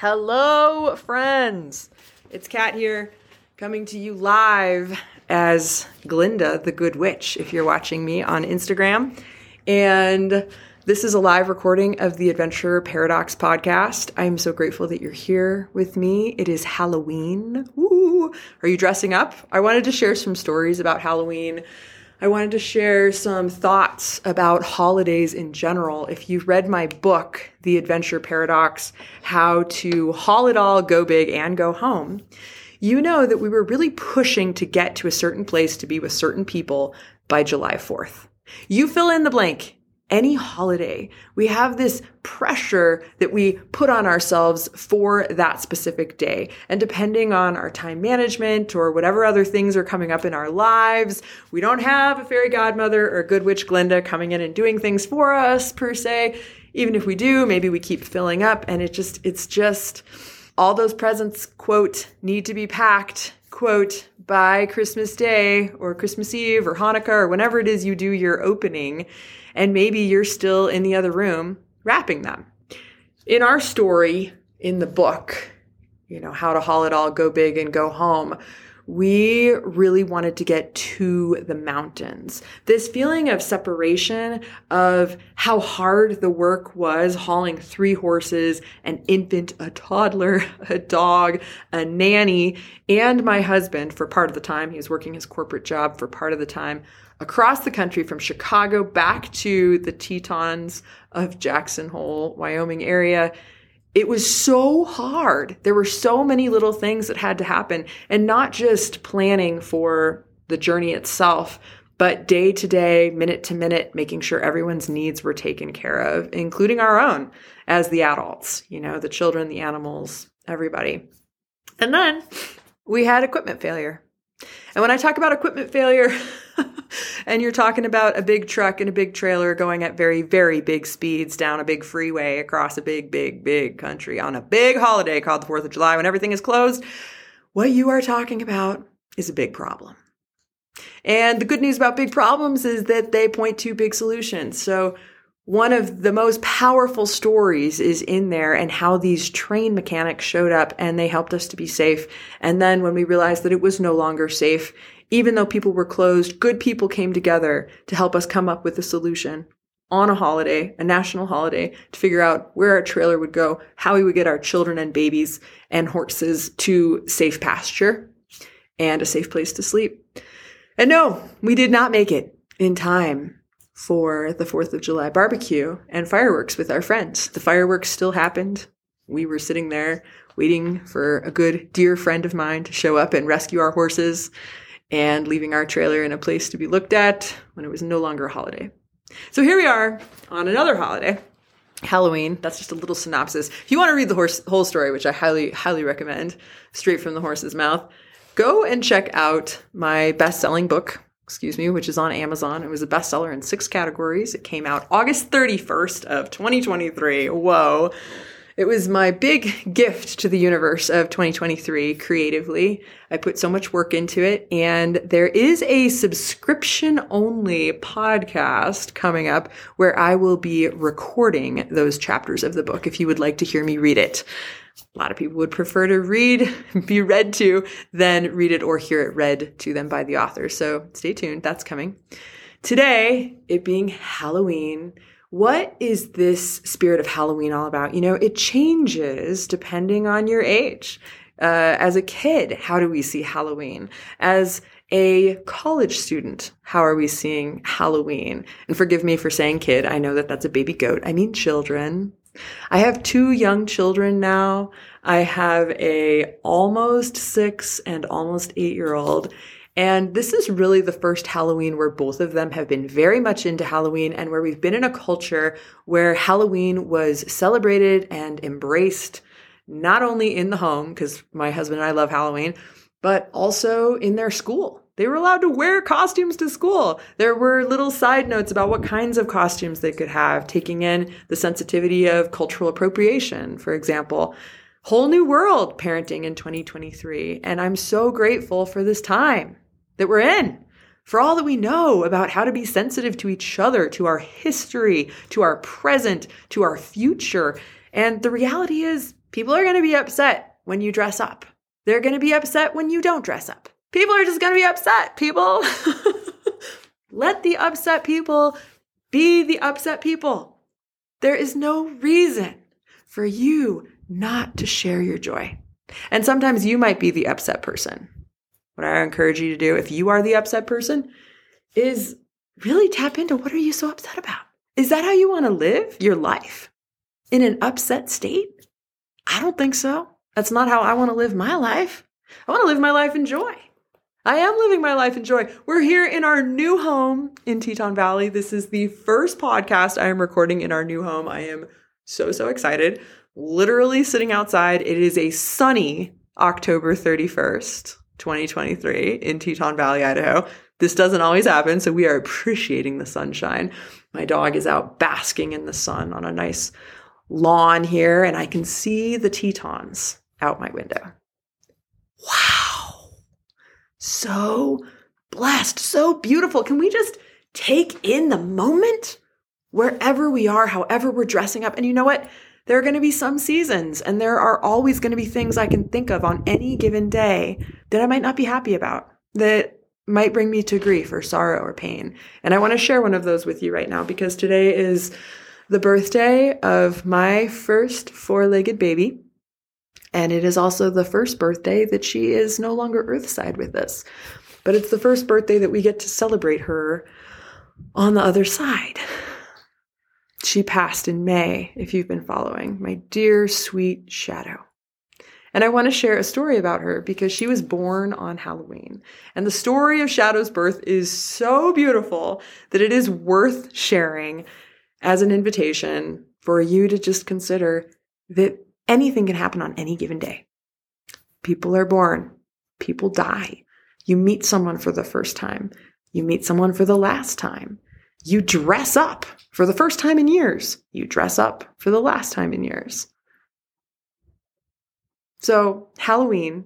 Hello, friends. It's Kat here, coming to you live as Glinda the Good Witch, if you're watching me on Instagram. And this is a live recording of the Adventure Paradox podcast. I'm so grateful that you're here with me. It is Halloween. Woo! Are you dressing up? I wanted to share some stories about Halloween I wanted to share some thoughts about holidays in general. If you've read my book, The Adventure Paradox How to Haul It All, Go Big, and Go Home, you know that we were really pushing to get to a certain place to be with certain people by July 4th. You fill in the blank any holiday, we have this pressure that we put on ourselves for that specific day. And depending on our time management or whatever other things are coming up in our lives, we don't have a fairy godmother or good witch Glinda coming in and doing things for us per se. Even if we do, maybe we keep filling up and it just, it's just all those presents, quote, need to be packed, quote, by Christmas Day or Christmas Eve or Hanukkah or whenever it is you do your opening and maybe you're still in the other room wrapping them. In our story in the book, you know, how to haul it all, go big and go home, we really wanted to get to the mountains. This feeling of separation, of how hard the work was hauling three horses, an infant, a toddler, a dog, a nanny, and my husband for part of the time. He was working his corporate job for part of the time across the country from Chicago back to the Tetons of Jackson Hole, Wyoming area. It was so hard. There were so many little things that had to happen, and not just planning for the journey itself, but day to day, minute to minute, making sure everyone's needs were taken care of, including our own as the adults, you know, the children, the animals, everybody. And then we had equipment failure. And when I talk about equipment failure, and you're talking about a big truck and a big trailer going at very, very big speeds down a big freeway across a big, big, big country on a big holiday called the 4th of July when everything is closed, what you are talking about is a big problem. And the good news about big problems is that they point to big solutions. So one of the most powerful stories is in there and how these train mechanics showed up and they helped us to be safe. And then when we realized that it was no longer safe, even though people were closed, good people came together to help us come up with a solution on a holiday, a national holiday, to figure out where our trailer would go, how we would get our children and babies and horses to safe pasture and a safe place to sleep. And no, we did not make it in time for the 4th of July barbecue and fireworks with our friends. The fireworks still happened. We were sitting there waiting for a good dear friend of mine to show up and rescue our horses and leaving our trailer in a place to be looked at when it was no longer a holiday. So here we are on another holiday, Halloween. That's just a little synopsis. If you want to read the horse, whole story, which I highly, highly recommend, straight from the horse's mouth, go and check out my best selling book, excuse me, which is on Amazon. It was a bestseller in six categories. It came out August 31st of 2023. Whoa. It was my big gift to the universe of 2023 creatively. I put so much work into it and there is a subscription only podcast coming up where I will be recording those chapters of the book if you would like to hear me read it a lot of people would prefer to read, be read to, than read it or hear it read to them by the author. So stay tuned. That's coming. Today, it being Halloween, what is this spirit of Halloween all about? You know, it changes depending on your age. Uh, as a kid, how do we see Halloween? As a college student, how are we seeing Halloween? And forgive me for saying kid. I know that that's a baby goat. I mean children. I have two young children now. I have a almost six and almost eight year old. And this is really the first Halloween where both of them have been very much into Halloween and where we've been in a culture where Halloween was celebrated and embraced, not only in the home, because my husband and I love Halloween, but also in their school. They were allowed to wear costumes to school. There were little side notes about what kinds of costumes they could have, taking in the sensitivity of cultural appropriation, for example. Whole new world parenting in 2023. And I'm so grateful for this time that we're in, for all that we know about how to be sensitive to each other, to our history, to our present, to our future. And the reality is, People are going to be upset when you dress up. They're going to be upset when you don't dress up. People are just going to be upset, people. Let the upset people be the upset people. There is no reason for you not to share your joy. And sometimes you might be the upset person. What I encourage you to do, if you are the upset person, is really tap into what are you so upset about? Is that how you want to live your life? In an upset state? I don't think so. That's not how I want to live my life. I want to live my life in joy. I am living my life in joy. We're here in our new home in Teton Valley. This is the first podcast I am recording in our new home. I am so, so excited. Literally sitting outside. It is a sunny October 31st, 2023 in Teton Valley, Idaho. This doesn't always happen, so we are appreciating the sunshine. My dog is out basking in the sun on a nice lawn here, and I can see the Tetons out my window. Wow. So blessed, so beautiful. Can we just take in the moment wherever we are, however we're dressing up? And you know what? There are going to be some seasons, and there are always going to be things I can think of on any given day that I might not be happy about, that might bring me to grief or sorrow or pain. And I want to share one of those with you right now because today is the birthday of my first four legged baby. And it is also the first birthday that she is no longer earthside with us. But it's the first birthday that we get to celebrate her on the other side. She passed in May, if you've been following, my dear sweet shadow. And I want to share a story about her because she was born on Halloween. And the story of Shadow's birth is so beautiful that it is worth sharing as an invitation for you to just consider that anything can happen on any given day. People are born, people die. You meet someone for the first time, you meet someone for the last time. You dress up for the first time in years, you dress up for the last time in years. So, Halloween,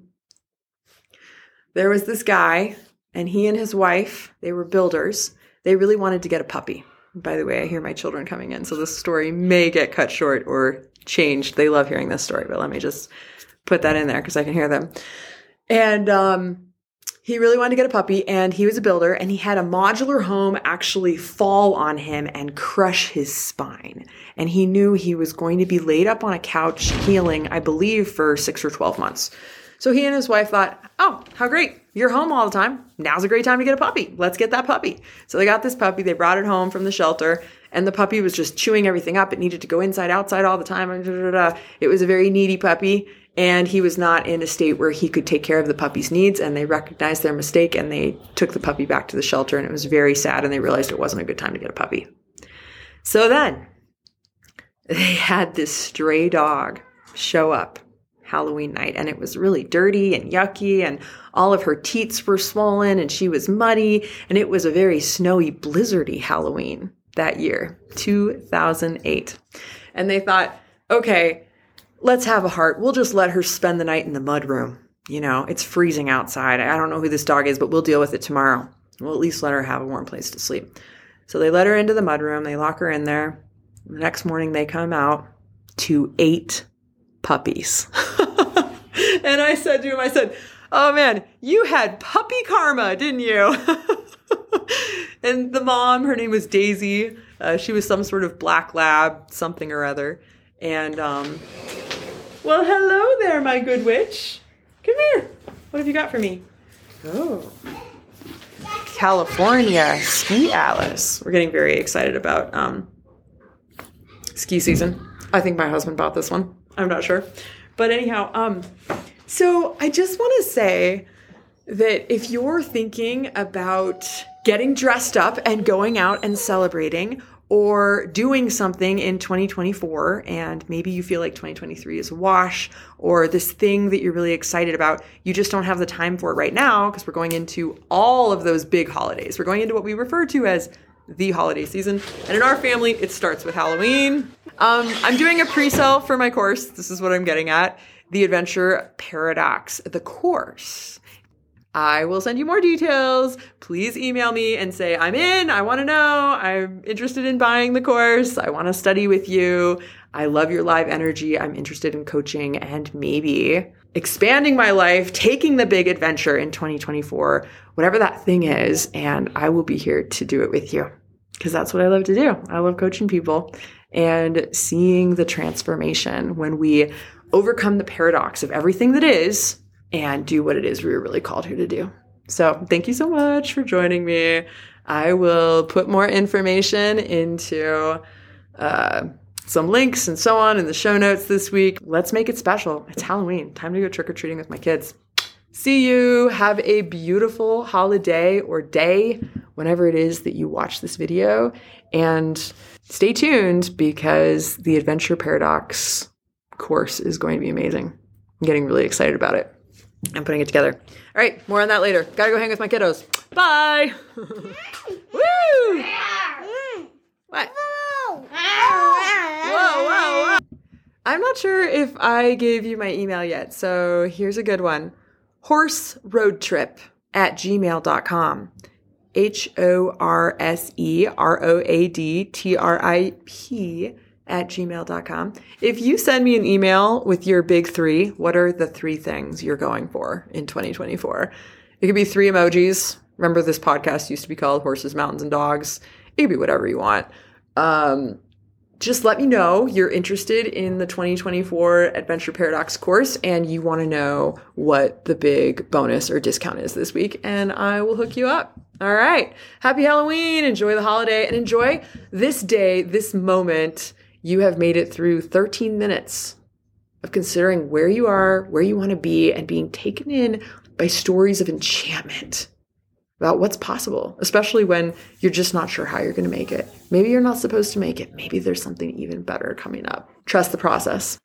there was this guy, and he and his wife, they were builders. They really wanted to get a puppy. By the way, I hear my children coming in, so this story may get cut short or changed. They love hearing this story, but let me just put that in there because I can hear them. And um, he really wanted to get a puppy, and he was a builder, and he had a modular home actually fall on him and crush his spine. And he knew he was going to be laid up on a couch healing, I believe, for six or 12 months. So he and his wife thought, oh, how great. You're home all the time. Now's a great time to get a puppy. Let's get that puppy. So they got this puppy. They brought it home from the shelter, and the puppy was just chewing everything up. It needed to go inside, outside all the time. It was a very needy puppy, and he was not in a state where he could take care of the puppy's needs. And they recognized their mistake and they took the puppy back to the shelter, and it was very sad. And they realized it wasn't a good time to get a puppy. So then they had this stray dog show up Halloween night and it was really dirty and yucky and all of her teats were swollen and she was muddy and it was a very snowy blizzardy Halloween that year, 2008. And they thought, okay, let's have a heart. We'll just let her spend the night in the mud room. You know, it's freezing outside. I don't know who this dog is, but we'll deal with it tomorrow. We'll at least let her have a warm place to sleep. So they let her into the mud room. They lock her in there. The next morning they come out to eight puppies. and I said to him, I said, Oh man, you had puppy karma, didn't you? and the mom, her name was Daisy. Uh, she was some sort of black lab, something or other. And, um, well, hello there, my good witch. Come here. What have you got for me? Oh. California Ski Alice. We're getting very excited about um, ski season. I think my husband bought this one. I'm not sure. But anyhow, um, so I just want to say that if you're thinking about getting dressed up and going out and celebrating or doing something in 2024 and maybe you feel like 2023 is a wash or this thing that you're really excited about, you just don't have the time for it right now because we're going into all of those big holidays. We're going into what we refer to as the holiday season. And in our family, it starts with Halloween. Um, I'm doing a pre sale for my course. This is what I'm getting at the Adventure Paradox, the course. I will send you more details. Please email me and say, I'm in. I want to know. I'm interested in buying the course. I want to study with you. I love your live energy. I'm interested in coaching and maybe expanding my life, taking the big adventure in 2024, whatever that thing is. And I will be here to do it with you because that's what I love to do. I love coaching people and seeing the transformation when we overcome the paradox of everything that is and do what it is we were really called here to do. So, thank you so much for joining me. I will put more information into uh, some links and so on in the show notes this week. Let's make it special. It's Halloween. Time to go trick or treating with my kids. See you. Have a beautiful holiday or day whenever it is that you watch this video. And stay tuned because the Adventure Paradox course is going to be amazing. I'm getting really excited about it. I'm putting it together. All right, more on that later. Gotta go hang with my kiddos. Bye. Woo! What? Whoa, whoa, whoa. I'm not sure if I gave you my email yet, so here's a good one. Horse road trip at gmail.com. H O R S E R O A D T R I P at gmail.com. If you send me an email with your big three, what are the three things you're going for in 2024? It could be three emojis. Remember, this podcast used to be called Horses, Mountains, and Dogs. It could be whatever you want. Um, just let me know you're interested in the 2024 Adventure Paradox course and you want to know what the big bonus or discount is this week, and I will hook you up. All right. Happy Halloween. Enjoy the holiday and enjoy this day, this moment you have made it through 13 minutes of considering where you are, where you want to be, and being taken in by stories of enchantment about what's possible, especially when you're just not sure how you're going to make it. Maybe you're not supposed to make it. Maybe there's something even better coming up. Trust the process.